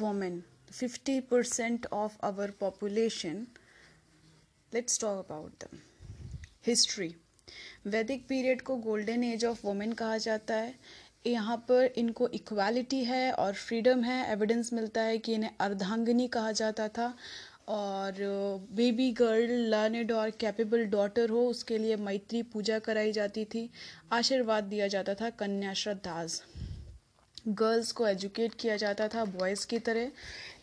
women. 50% of our population, let's talk about them. History. Vedic period को golden age of women कहा जाता है। यहाँ पर इनको इक्वालिटी है और फ्रीडम है। एविडेंस मिलता है कि इन्हें अर्धांगिनी कहा जाता था। और बेबी गर्ल लर्नड और कैपेबल डॉटर हो, उसके लिए मैत्री पूजा कराई जाती थी। आशीर्वाद दिया जाता था कन्या श्रद्धाज। गर्ल्स को एजुकेट किया जाता था बॉयज़ की तरह।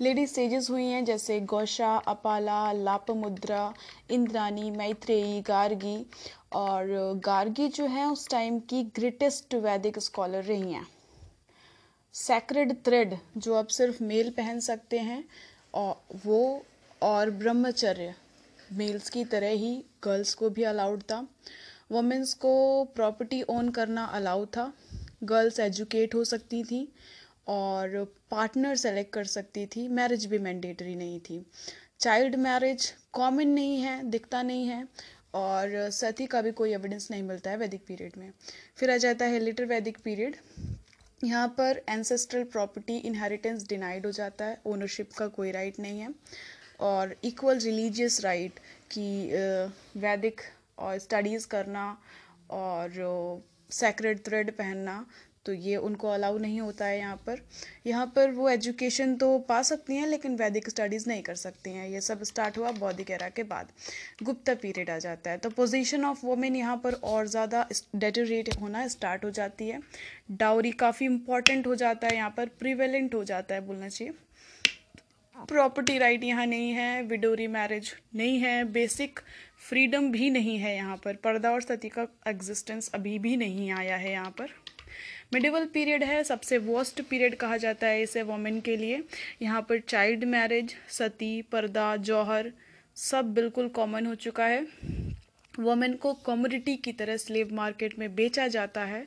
लेडीज़ सेजेस हुई हैं, जैसे गौशा, अपाला, लापमुद्रा, इंद्रानी, मैत्रेयी, गार्गी और गार्गी जो है उस टाइम की ग्रेटेस्ट वैदिक स्कॉलर रही हैं। सैक्रेड थ्रेड जो अब सिर्फ़ मेल पहन सकते हैं, और वो और ब्रह्मचर्य मेल्स की तरह ही गर्ल्स को भी अलाउड था। वुमेंस को प्रॉपर्टी ओन करना अलाउ था। गर्ल्स एजुकेट हो सकती थी और पार्टनर सेलेक्ट कर सकती थी। मैरिज भी मैंडेटरी नहीं थी। चाइल्ड मैरिज कॉमन नहीं है, दिखता नहीं है और सती का भी कोई एविडेंस नहीं मिलता है वैदिक पीरियड में। फिर आ जाता है लिटर वैदिक पीरियड यहाँ पर एंसेस्ट्रल प्रॉपर्टी इनहेरिटेंस डिनाइड हो जाता है। ओनरशिप का कोई राइट नहीं है और इक्वल रिलीजियस राइट की वैदिक और स्टडीज़ करना और सेक्रेड थ्रेड पहनना तो ये उनको अलाउ नहीं होता है यहाँ पर। यहाँ पर वो एजुकेशन तो पा सकती हैं, लेकिन वैदिक स्टडीज़ नहीं कर सकती हैं। ये सब स्टार्ट हुआ बौद्धिक एरा के बाद। गुप्ता पीरियड आ जाता है। तो पोजीशन ऑफ़ वोमेन यहाँ पर और ज़्यादा डेटोरेट होना स्टार्ट हो जाती है। डाउरी काफ़ी इंपॉर्टेंट हो जाता है यहाँ पर प्रिवेलेंट हो जाता है, बोलना चाहिए। प्रॉपर्टी राइट यहाँ नहीं है, विडोरी मैरिज नहीं है, बेसिक फ्रीडम भी नहीं है यहाँ पर। पर्दा और सती का एग्जिस्टेंस अभी भी नहीं आया है यहाँ पर। मिडिवल पीरियड है, सबसे वर्स्ट पीरियड कहा जाता है इसे वोमेन के लिए। यहाँ पर चाइल्ड मैरिज सती, पर्दा, जौहर, सब बिल्कुल कॉमन हो चुका है। वोमेन को कम्युनिटी की तरह स्लेव मार्केट में बेचा जाता है।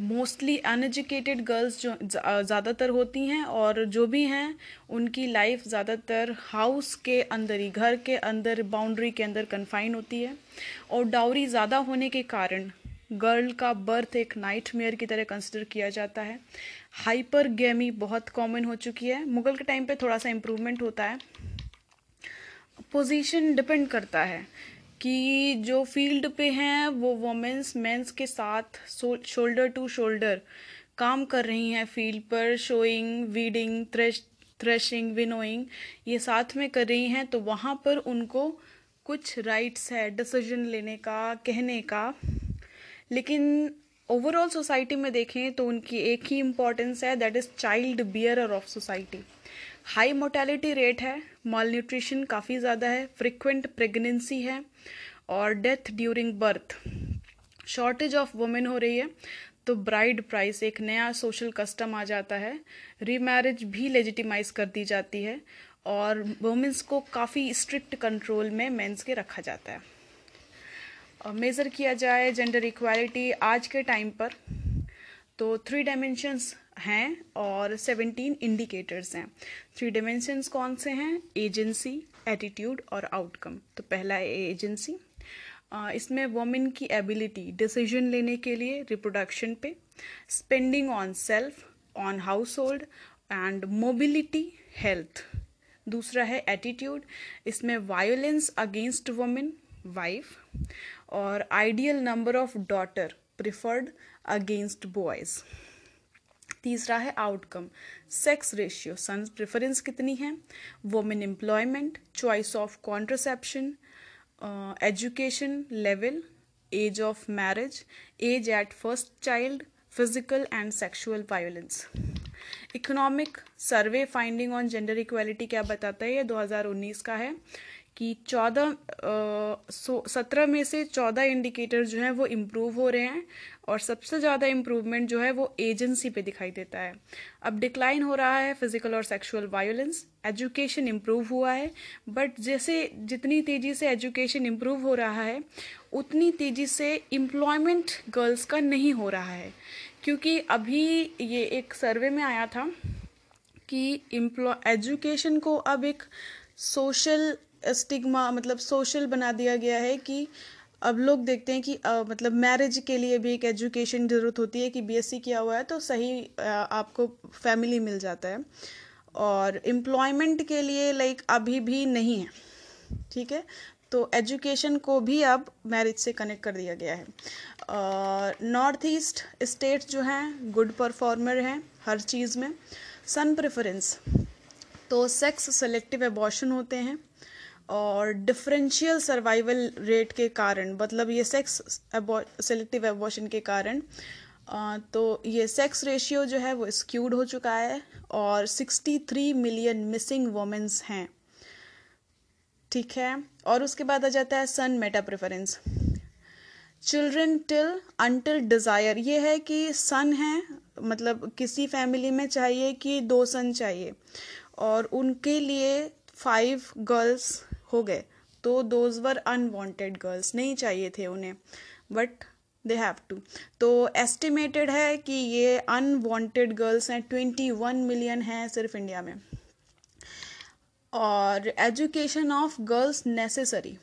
मोस्टली अनएजुकेटेड गर्ल्स जो ज़्यादातर होती हैं और जो भी हैं, उनकी लाइफ ज़्यादातर हाउस के अंदर ही, घर के अंदर बाउंड्री के अंदर कन्फाइन होती है। और डाउरी ज़्यादा होने के कारण गर्ल का बर्थ एक नाइट मेयर की तरह कंसिडर किया जाता है। हाइपर गेमी बहुत कॉमन हो चुकी है। मुगल के टाइम पे थोड़ा सा इम्प्रूवमेंट होता है। पोजीशन डिपेंड करता है। कि जो फ़ील्ड पे हैं, वो वोमेंस मेंस के साथ शोल्डर टू शोल्डर काम कर रही हैं फ़ील्ड पर sowing weeding thresh threshing winnowing ये साथ में कर रही हैं तो वहाँ पर उनको कुछ राइट्स है डिसीज़न लेने का, कहने का। लेकिन ओवरऑल सोसाइटी में देखें तो उनकी एक ही इम्पोर्टेंस है that is child bearer of society high mortality rate है मॉल न्यूट्रिशन काफ़ी ज़्यादा है फ्रिक्वेंट प्रेगनेंसी है और death during birth shortage of women हो रही है तो ब्राइड प्राइस एक नया सोशल कस्टम आ जाता है। रीमैरिज भी लेजिटिमाइज कर दी जाती है और वुमेंस को काफ़ी स्ट्रिक्ट कंट्रोल में मेंस के रखा जाता है। मेज़र किया जाए जेंडर इक्वालिटी आज के टाइम पर तो थ्री डायमेंशंस हैं और सेवनटीन इंडिकेटर्स हैं। थ्री डायमेंशंस कौन से हैं? एजेंसी एटीट्यूड और आउटकम तो पहला है एजेंसी इसमें वोमेन की एबिलिटी डिसीज़न लेने के लिए रिप्रोडक्शन पे spending on self on household and mobility health दूसरा है एटीट्यूड इसमें वायोलेंस अगेंस्ट वोमेन वाइफ और ideal number of daughter preferred against boys तीसरा है outcome sex ratio son preference कितनी है? Women employment choice of contraception education level age of marriage age at first child physical and sexual violence economic survey finding on gender equality क्या बताता है? ये 2019 का है। कि चौदह सत्रह में से चौदह इंडिकेटर जो हैं वो इम्प्रूव हो रहे हैं और सबसे ज़्यादा इम्प्रूवमेंट जो है वो एजेंसी पे दिखाई देता है। अब डिक्लाइन हो रहा है फ़िज़िकल और सेक्सुअल वायोलेंस एजुकेशन इम्प्रूव हुआ है बट जैसे जितनी तेज़ी से एजुकेशन इम्प्रूव हो रहा है, उतनी तेज़ी से एम्प्लॉयमेंट गर्ल्स का नहीं हो रहा है। क्योंकि अभी ये एक सर्वे में आया था कि एजुकेशन को अब एक सोशल स्टिग्मा मतलब सोशल बना दिया गया है कि अब लोग देखते हैं कि आ, मतलब मैरिज के लिए भी एक एजुकेशन ज़रूरत होती है कि बीएससी किया हुआ है तो सही आ, आपको फैमिली मिल जाता है। और एम्प्लॉयमेंट के लिए लाइक अभी भी नहीं है ठीक है? तो एजुकेशन को भी अब मैरिज से कनेक्ट कर दिया गया है। नॉर्थ ईस्ट स्टेट्स जो हैं गुड परफॉर्मर हैं हर चीज़ में। सन प्रेफरेंस तो सेक्स सेलेक्टिव एबॉर्शन होते हैं। और डिफरेंशियल सर्वाइवल रेट के कारण मतलब ये सेक्स सेलेक्टिव एबॉर्शन के कारण तो ये सेक्स रेशियो जो है वो स्क्यूड हो चुका है और 63 मिलियन मिसिंग वोमेंस हैं। ठीक है? और उसके बाद आ जाता है son meta preference children till until desire ये है कि सन है मतलब किसी फैमिली में चाहिए कि दो सन चाहिए। और उनके लिए फाइव गर्ल्स हो गए। तो दोज वर अनवांटेड गर्ल्स नहीं चाहिए थे उन्हें बट दे हैव टू तो एस्टिमेटेड है कि ये अनवांटेड गर्ल्स हैं ट्वेंटी वन मिलियन हैं सिर्फ़ इंडिया में। और एजुकेशन ऑफ़ गर्ल्स नेसेसरी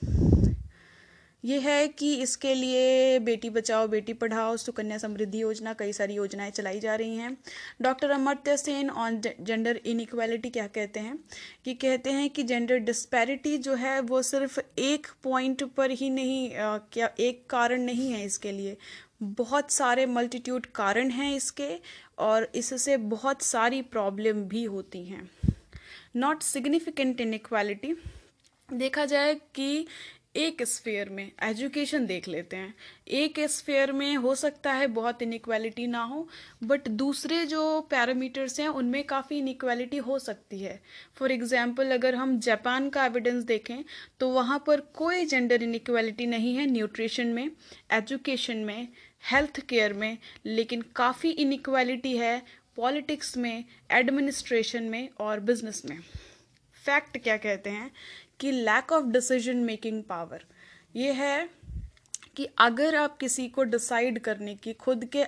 ये है कि इसके लिए बेटी बचाओ बेटी पढ़ाओ सुकन्या समृद्धि योजना कई सारी योजनाएँ चलाई जा रही हैं। Doctor Amartya Sen on gender inequality क्या कहते हैं? कि कहते हैं कि जेंडर डिस्पैरिटी जो है वो सिर्फ़ एक पॉइंट पर ही नहीं आ, क्या एक कारण नहीं है इसके लिए। बहुत सारे मल्टीट्यूड कारण हैं इसके और इससे बहुत सारी प्रॉब्लम भी होती हैं। नॉट सिग्निफिकेंट इनक्वालिटी देखा जाए कि एक स्फेयर में एजुकेशन देख लेते हैं। एक स्फेयर में हो सकता है बहुत इनक्वालिटी ना हो बट दूसरे जो पैरामीटर्स हैं, उनमें काफ़ी इनक्वालिटी हो सकती है। फॉर एग्जांपल अगर हम जापान का एविडेंस देखें तो वहाँ पर कोई जेंडर इनक्वालिटी नहीं है न्यूट्रिशन में एजुकेशन में हेल्थ केयर में, लेकिन काफ़ी इनक्वालिटी है पॉलिटिक्स में एडमिनिस्ट्रेशन में और बिज़नेस में। फैक्ट क्या कहते हैं? कि lack of decision making power ये है कि अगर आप किसी को डिसाइड करने की, खुद के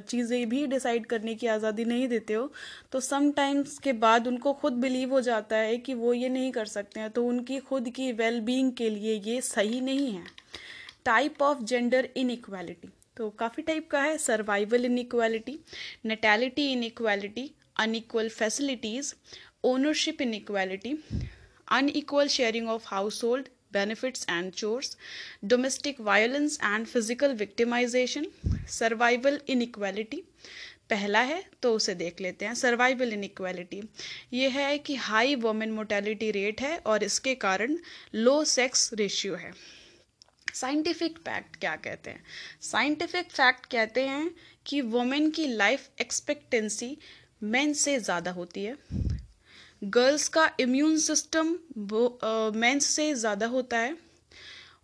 चीज़ें भी डिसाइड करने की आज़ादी नहीं देते हो तो समटाइम्स के बाद उनको खुद बिलीव हो जाता है कि वो ये नहीं कर सकते हैं तो उनकी खुद की वेल बींग के लिए ये सही नहीं है। टाइप ऑफ़ जेंडर इनइक्वालिटी तो काफ़ी टाइप का है survival inequality natality inequality unequal facilities ownership inequality unequal sharing of household benefits and chores, domestic violence and physical victimization, survival inequality. पहला है तो उसे देख लेते हैं सर्वाइवल इनइक्वालिटी ये है कि हाई वोमेन मोटेलिटी रेट है और इसके कारण लो सेक्स रेशियो है। साइंटिफिक फैक्ट क्या कहते हैं? साइंटिफिक फैक्ट कहते हैं कि वोमेन की लाइफ एक्सपेक्टेंसी मेन से ज़्यादा होती है। गर्ल्स का इम्यून सिस्टम मेंस से ज़्यादा होता है।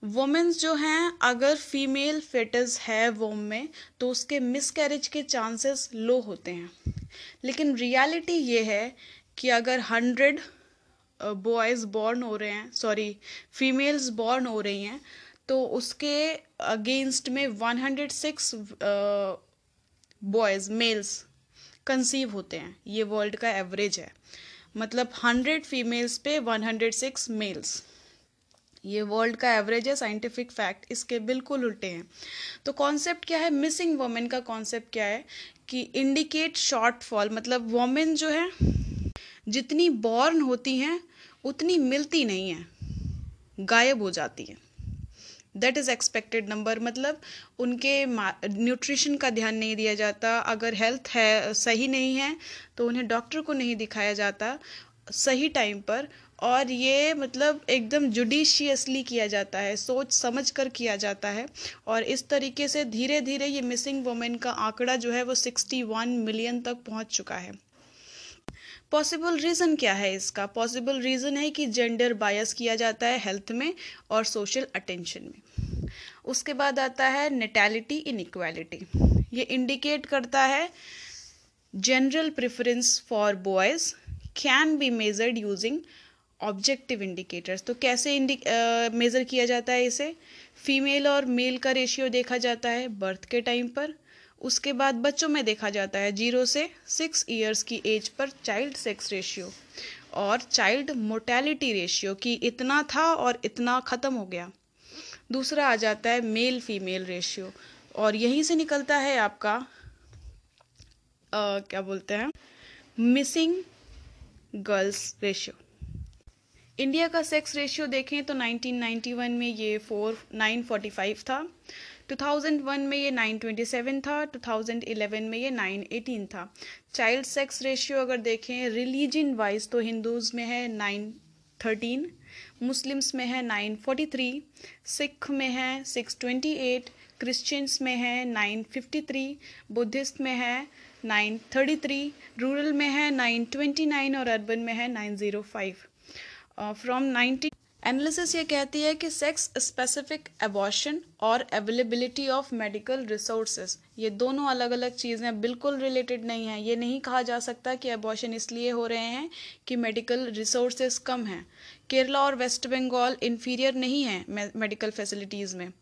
वुमेन्स जो हैं, अगर फीमेल फेटस है वोम में तो उसके मिसकैरेज के चांसेस लो होते हैं। लेकिन रियलिटी ये है कि अगर हंड्रेड बॉयज़ बॉर्न हो रहे हैं सॉरी फीमेल्स बॉर्न हो रही हैं तो उसके अगेंस्ट में 106 बॉयज़ मेल्स कंसीव होते हैं। ये वर्ल्ड का एवरेज है। मतलब 100 फीमेल्स पे 106 मेल्स। ये वर्ल्ड का एवरेज है, साइंटिफिक फैक्ट, इसके बिल्कुल उल्टे हैं। तो कॉन्सेप्ट क्या है? मिसिंग वोमेन का कॉन्सेप्ट क्या है? कि इंडिकेट शॉर्ट फॉल मतलब वोमेन जो है, जितनी बॉर्न होती हैं, उतनी मिलती नहीं है, गायब हो जाती हैं। दैट इज़ एक्सपेक्टेड नंबर मतलब उनके न्यूट्रिशन का ध्यान नहीं दिया जाता। अगर हेल्थ है, सही नहीं है तो उन्हें डॉक्टर को नहीं दिखाया जाता सही टाइम पर। और ये मतलब एकदम जुडिशियसली किया जाता है, सोच समझ कर किया जाता है। और इस तरीके से धीरे धीरे ये मिसिंग वुमेन का आंकड़ा जो है वो सिक्सटी वन मिलियन तक पहुँच चुका है। पॉसिबल रीज़न क्या है इसका? पॉसिबल रीज़न है कि जेंडर बायस किया जाता है हेल्थ में और सोशल अटेंशन में। उसके बाद आता है नेटैलिटी इनइक्वालिटी। ये इंडिकेट करता है general preference for boys can be measured using objective indicators. तो कैसे मेज़र uh, किया जाता है इसे? फीमेल और मेल का रेशियो देखा जाता है बर्थ के टाइम पर उसके बाद बच्चों में देखा जाता है ज़ीरो से सिक्स ईयर्स की एज पर चाइल्ड सेक्स रेशियो और चाइल्ड मोटेलिटी रेशियो कि इतना था और इतना ख़त्म हो गया। दूसरा आ जाता है मेल फीमेल रेशियो और यहीं से निकलता है आपका आ, क्या बोलते हैं मिसिंग गर्ल्स रेशियो इंडिया का सेक्स रेशियो देखें तो 1991 में ये फोर नाइन फोर्टी फाइव था। 2001 में ये 927 था 2011 में ये 918 था। चाइल्ड सेक्स रेशियो अगर देखें रिलीजन वाइज तो हिंदूज़ में है 913 मुस्लिम्स में है 943 सिख में है 628 क्रिश्चियंस में है 953 बुद्धिस्ट में है 933 रूरल में है 929 और अर्बन में है 905 फ्रॉम नाइनटीन एनालिसिस ये कहती है कि सेक्स स्पेसिफिक एबॉर्शन और अवेलेबिलिटी ऑफ़ मेडिकल रिसोर्सेज ये दोनों अलग अलग चीज़ें बिल्कुल रिलेटेड नहीं हैं। ये नहीं कहा जा सकता कि एबॉर्शन इसलिए हो रहे हैं कि मेडिकल रिसोर्सेज कम हैं। केरला और वेस्ट बंगाल इन्फीरियर नहीं है मेडिकल फैसिलिटीज़ में।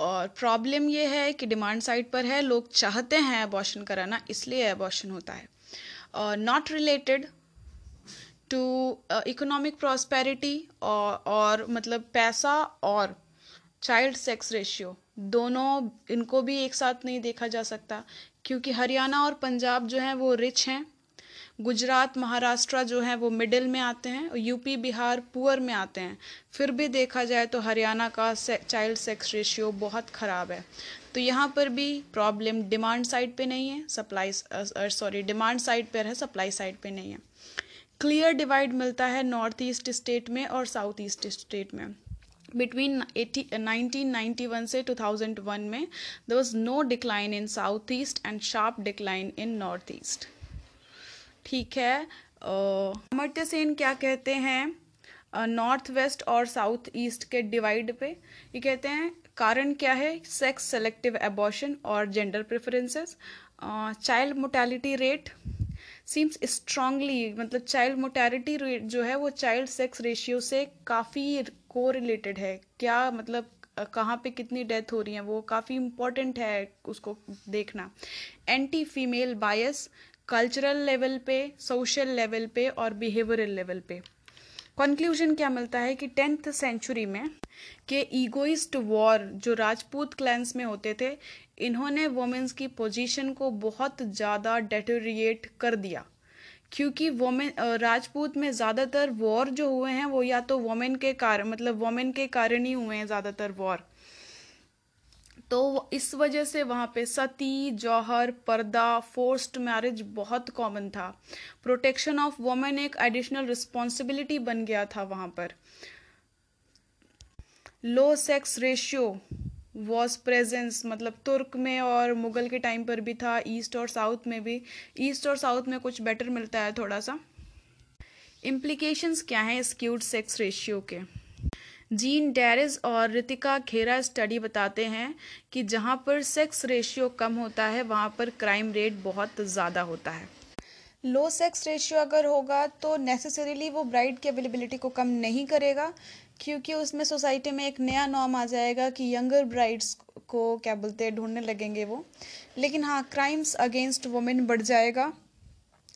और प्रॉब्लम ये है कि डिमांड साइड पर है, लोग चाहते हैं एबॉर्शन कराना, इसलिए एबॉर्शन होता है। Not related to economic prosperity और, मतलब पैसा और चाइल्ड सेक्स रेशियो दोनों इनको भी एक साथ नहीं देखा जा सकता क्योंकि हरियाणा और पंजाब जो हैं वो रिच हैं गुजरात महाराष्ट्र जो है वो मिडिल में आते हैं यूपी बिहार पुअर में आते हैं। फिर भी देखा जाए तो हरियाणा का से, चाइल्ड सेक्स रेशियो बहुत ख़राब है। तो यहाँ पर भी प्रॉब्लम डिमांड साइड पे नहीं है सप्लाई सॉरी डिमांड साइड पर है सप्लाई साइड पे नहीं है। क्लियर डिवाइड मिलता है नॉर्थ ईस्ट स्टेट में और साउथ ईस्ट स्टेट में। बिटवीन नाइनटीन नाइन्टी वन से टू थाउज़ेंड वन में there was no decline in south east and sharp decline in north east ठीक है अमर्त्य सेन क्या कहते हैं? नॉर्थ वेस्ट और साउथ ईस्ट के डिवाइड पे। ये कहते हैं, कारण क्या है? सेक्स सेलेक्टिव एबॉर्शन और gender preferences child mortality rate seems strongly मतलब चाइल्ड मोटेलिटी रेट जो है वो चाइल्ड सेक्स रेशियो से काफ़ी को रिलेटेड है। क्या मतलब कहाँ पे कितनी डेथ हो रही है वो काफ़ी इम्पोर्टेंट है उसको देखना। Anti female bias cultural level पे सोशल लेवल पे और बिहेवियरल लेवल पे। कंक्लूजन क्या मिलता है कि टेंथ सेंचुरी में के ईगोइस्ट वॉर जो राजपूत क्लैंस में होते थे इन्होंने वोमेन्स की पोजीशन को बहुत ज़्यादा डेटोरिएट कर दिया। क्योंकि वोमेन राजपूत में ज़्यादातर वॉर जो हुए हैं, वो या तो वोमेन के कारण मतलब वोमेन के कारण ही हुए हैं ज़्यादातर वॉर तो इस वजह से वहाँ पे सती, जौहर, पर्दा फोर्स्ड मैरिज बहुत कॉमन था। प्रोटेक्शन ऑफ़ वोमेन एक एडिशनल रिस्पॉन्सिबिलिटी बन गया था वहाँ पर। Low sex ratio was presence मतलब तुर्क में और मुगल के टाइम पर भी था ईस्ट और साउथ में भी। ईस्ट और साउथ में कुछ बेटर मिलता है थोड़ा सा इम्प्लीकेशंस क्या हैं स्क्यूड सेक्स रेशियो के? जीन डेरिस और रितिका खेरा स्टडी बताते हैं कि जहाँ पर सेक्स रेशियो कम होता है, वहाँ पर क्राइम रेट बहुत ज़्यादा होता है। लो सेक्स रेशियो अगर होगा तो नेसेसरीली वो ब्राइड की अवेलेबिलिटी को कम नहीं करेगा। क्योंकि उसमें सोसाइटी में एक नया नॉर्म आ जाएगा कि यंगर ब्राइड्स को क्या बोलते हैं, ढूँढने लगेंगे वो। लेकिन हाँ क्राइम्स अगेंस्ट वुमेन बढ़ जाएगा,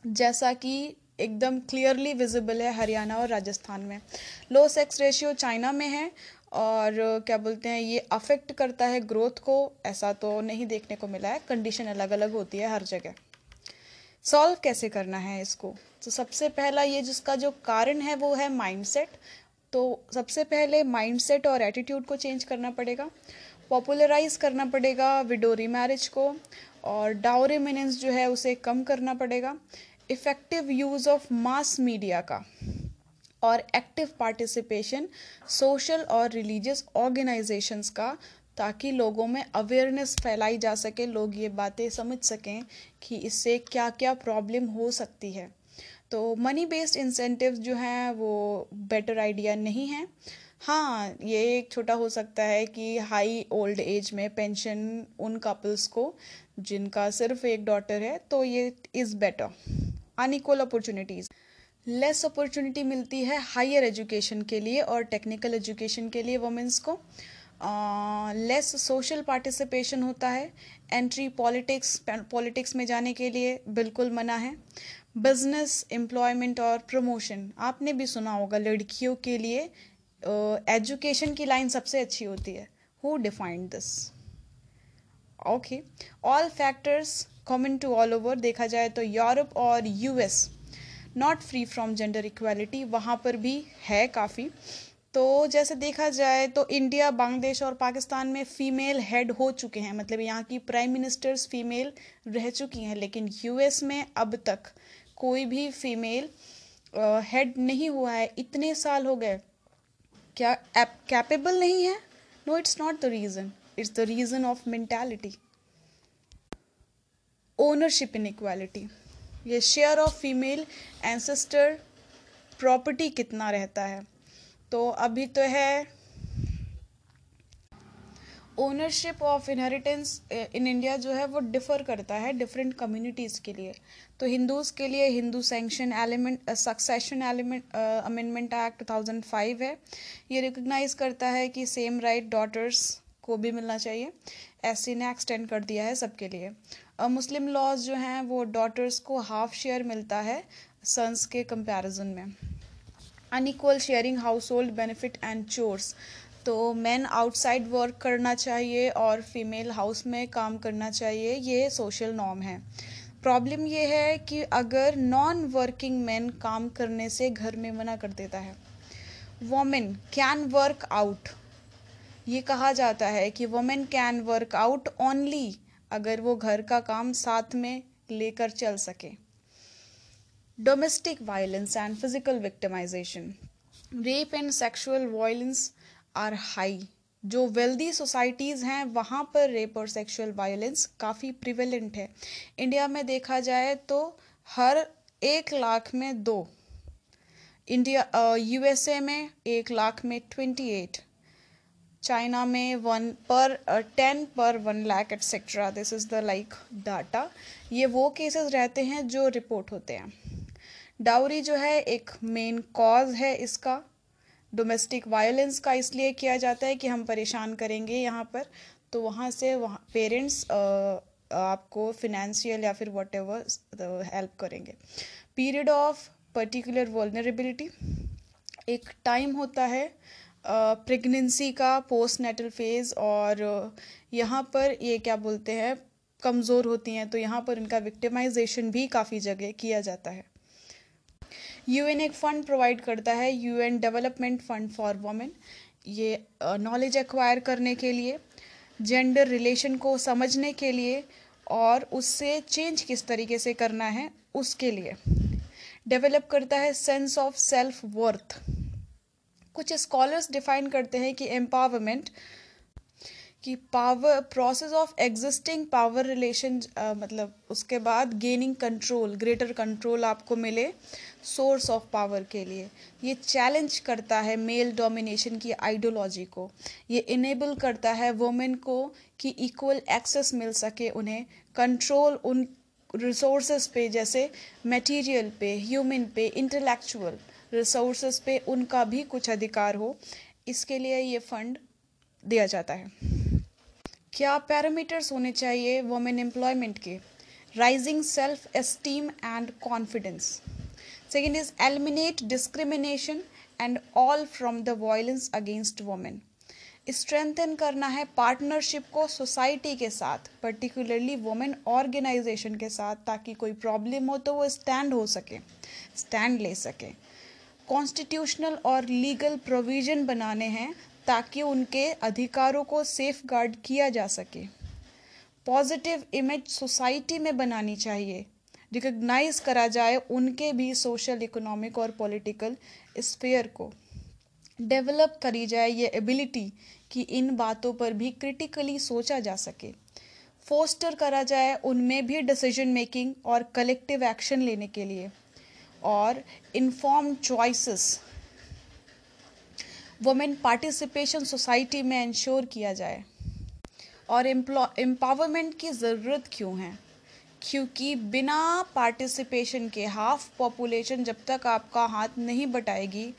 जैसा कि एकदम क्लियरली विजिबल है हरियाणा और राजस्थान में। लो सेक्स रेशियो चाइना में है और क्या बोलते हैं, ये अफेक्ट करता है ग्रोथ को, ऐसा तो नहीं देखने को मिला है। कंडीशन अलग अलग होती है हर जगह। सॉल्व कैसे करना है इसको? तो सबसे पहला ये जिसका जो कारण है वो है माइंडसेट तो सबसे पहले माइंडसेट और एटीट्यूड को चेंज करना पड़ेगा पॉपुलराइज करना पड़ेगा विडोरी मैरिज को और डाउरी मिनेंस जो है उसे कम करना पड़ेगा effective use of mass media का और एक्टिव पार्टिसिपेशन सोशल और रिलीजियस ऑर्गेनाइजेशंस का ताकि लोगों में अवेयरनेस फैलाई जा सके, लोग ये बातें समझ सकें कि इससे क्या क्या प्रॉब्लम हो सकती है। तो मनी बेस्ड इंसेंटिव जो हैं, वो बेटर आइडिया नहीं है। हाँ ये एक छोटा हो सकता है कि हाई ओल्ड एज में पेंशन उन कपल्स को, जिनका सिर्फ़ एक डॉटर है तो ये is better unequal opportunities less opportunity मिलती है हायर एजुकेशन के लिए और टेक्निकल एजुकेशन के लिए वुमेंस को। लेस सोशल पार्टिसिपेशन होता है एंट्री पॉलिटिक्स पॉलिटिक्स में जाने के लिए बिल्कुल मना है। बिज़नेस एम्प्लॉयमेंट और प्रमोशन आपने भी सुना होगा लड़कियों के लिए एजुकेशन uh, की लाइन सबसे अच्छी होती है. Who defined this okay all factors common to all over देखा जाए तो यूरोप और US not free from gender equality वहाँ पर भी है काफ़ी. तो जैसे देखा जाए तो इंडिया बांग्लादेश और पाकिस्तान में फीमेल हेड हो चुके हैं. मतलब यहाँ की प्राइम मिनिस्टर्स फीमेल रह चुकी हैं. लेकिन यूएस में अब तक कोई भी फीमेल हेड नहीं हुआ है, इतने साल हो गए। क्या कैपेबल नहीं है? No it's not the reason it's the reason of mentality ownership inequality ये share of female ancestor property कितना रहता है? तो अभी तो है ownership of inheritance in India जो है वो डिफ़र करता है डिफरेंट कम्युनिटीज़ के लिए। तो हिंदूज़ के लिए Hindu sanction element succession element amendment act 2005 है। ये रिकग्नाइज करता है कि सेम राइट डॉटर्स को भी मिलना चाहिए। एस ने एक्सटेंड कर दिया है सबके लिए। मुस्लिम लॉज जो हैं वो डॉटर्स को हाफ़ शेयर मिलता है सन्स के कंपैरिजन में। Unequal sharing household benefit and chores तो मैन आउटसाइड वर्क करना चाहिए और फीमेल हाउस में काम करना चाहिए, ये सोशल नॉर्म है। प्रॉब्लम ये है कि अगर नॉन वर्किंग मैन काम करने से घर में मना कर देता है। वोमेन कैन वर्क आउट ये कहा जाता है कि women can work out only अगर वो घर का काम साथ में लेकर चल सके। Domestic violence and physical victimisation rape and sexual violence are high जो वेल्दी सोसाइटीज़ हैं, वहाँ पर रेप और सेक्सुअल वायलेंस काफ़ी प्रिवेलेंट है। इंडिया में देखा जाए तो हर एक लाख में दो। इंडिया यूएसए में एक लाख में ट्वेंटी एट चाइना में वन पर टेन पर one lakh etcetera this is the like data ये वो केसेस रहते हैं जो रिपोर्ट होते हैं। डाउरी जो है एक मेन कॉज है इसका। डोमेस्टिक वायलेंस का इसलिए किया जाता है कि हम परेशान करेंगे यहाँ पर तो वहाँ से वहाँ पेरेंट्स आपको फिनेंशियल या फिर वट एवर हेल्प करेंगे। पीरियड ऑफ़ पर्टिकुलर वॉलनरेबिलिटी एक टाइम होता है प्रेगनेंसी का पोस्ट नेटल फ़ेज़ और यहाँ पर ये क्या बोलते हैं, कमज़ोर होती हैं तो यहाँ पर इनका विक्टिमाइजेशन भी काफ़ी जगह किया जाता है। यूएन एक फ़ंड प्रोवाइड करता है, UN development fund for women. ये नॉलेज एक्वायर करने के लिए, जेंडर रिलेशन को समझने के लिए और उससे चेंज किस तरीके से करना है, उसके लिए। डेवलप करता है सेंस ऑफ़ सेल्फ वर्थ। कुछ स्कॉलर्स डिफाइन करते हैं कि एम्पावरमेंट कि power process of existing power relation मतलब उसके बाद गेनिंग कंट्रोल ग्रेटर कंट्रोल आपको मिले सोर्स ऑफ़ पावर के लिए। ये चैलेंज करता है मेल डोमिनेशन की आइडियोलॉजी को। ये इनेबल करता है वुमेन को कि इक्वल एक्सेस मिल सके उन्हें। कंट्रोल उन रिसोर्सेज पे, जैसे मटेरियल पे ह्यूमन पे इंटेलेक्चुअल रिसोर्सेज पे उनका भी कुछ अधिकार हो। इसके लिए ये फंड दिया जाता है। क्या पैरामीटर्स होने चाहिए वुमेन एम्प्लॉयमेंट के? Rising self esteem and confidence second is eliminate discrimination and all from the violence against women strengthen करना है पार्टनरशिप को सोसाइटी के साथ पर्टिकुलरली वोमेन ऑर्गेनाइजेशन के साथ, ताकि कोई प्रॉब्लम हो तो वो स्टैंड हो सके स्टैंड ले सके. कॉन्स्टिट्यूशनल और लीगल प्रोविज़न बनाने हैं ताकि उनके अधिकारों को सेफ़ गार्ड किया जा सके। पॉजिटिव इमेज सोसाइटी में बनानी चाहिए। रिकग्नाइज करा जाए उनके भी सोशल इकोनॉमिक और पॉलिटिकल स्पेयर को। डेवलप करी जाए ये एबिलिटी कि इन बातों पर भी क्रिटिकली सोचा जा सके। फोस्टर करा जाए उनमें भी डिसीज़न मेकिंग और कलेक्टिव एक्शन लेने के लिए। और inform choices women participation society में इंश्योर किया जाए। और एम्पावरमेंट की ज़रूरत क्यों है? क्योंकि बिना पार्टिसिपेशन के हाफ़ पॉपुलेशन जब तक आपका हाथ नहीं बटाएगी,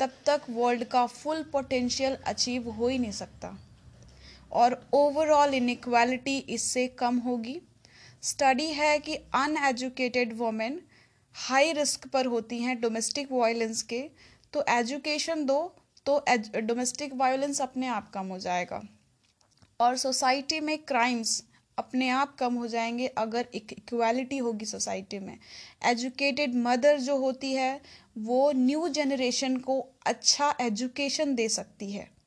तब तक वर्ल्ड का फुल पोटेंशियल अचीव हो ही नहीं सकता। और ओवरऑल इनक्वालिटी इससे कम होगी। स्टडी है कि अनएजुकेटेड वोमेन हाई रिस्क पर होती हैं डोमेस्टिक वायलेंस के। तो एजुकेशन दो तो डोमेस्टिक वायलेंस अपने आप कम हो जाएगा। और सोसाइटी में क्राइम्स अपने आप कम हो जाएँगे अगर इक्वालिटी होगी सोसाइटी में। एजुकेटेड मदर जो होती है, वो न्यू जनरेशन को अच्छा एजुकेशन दे सकती है।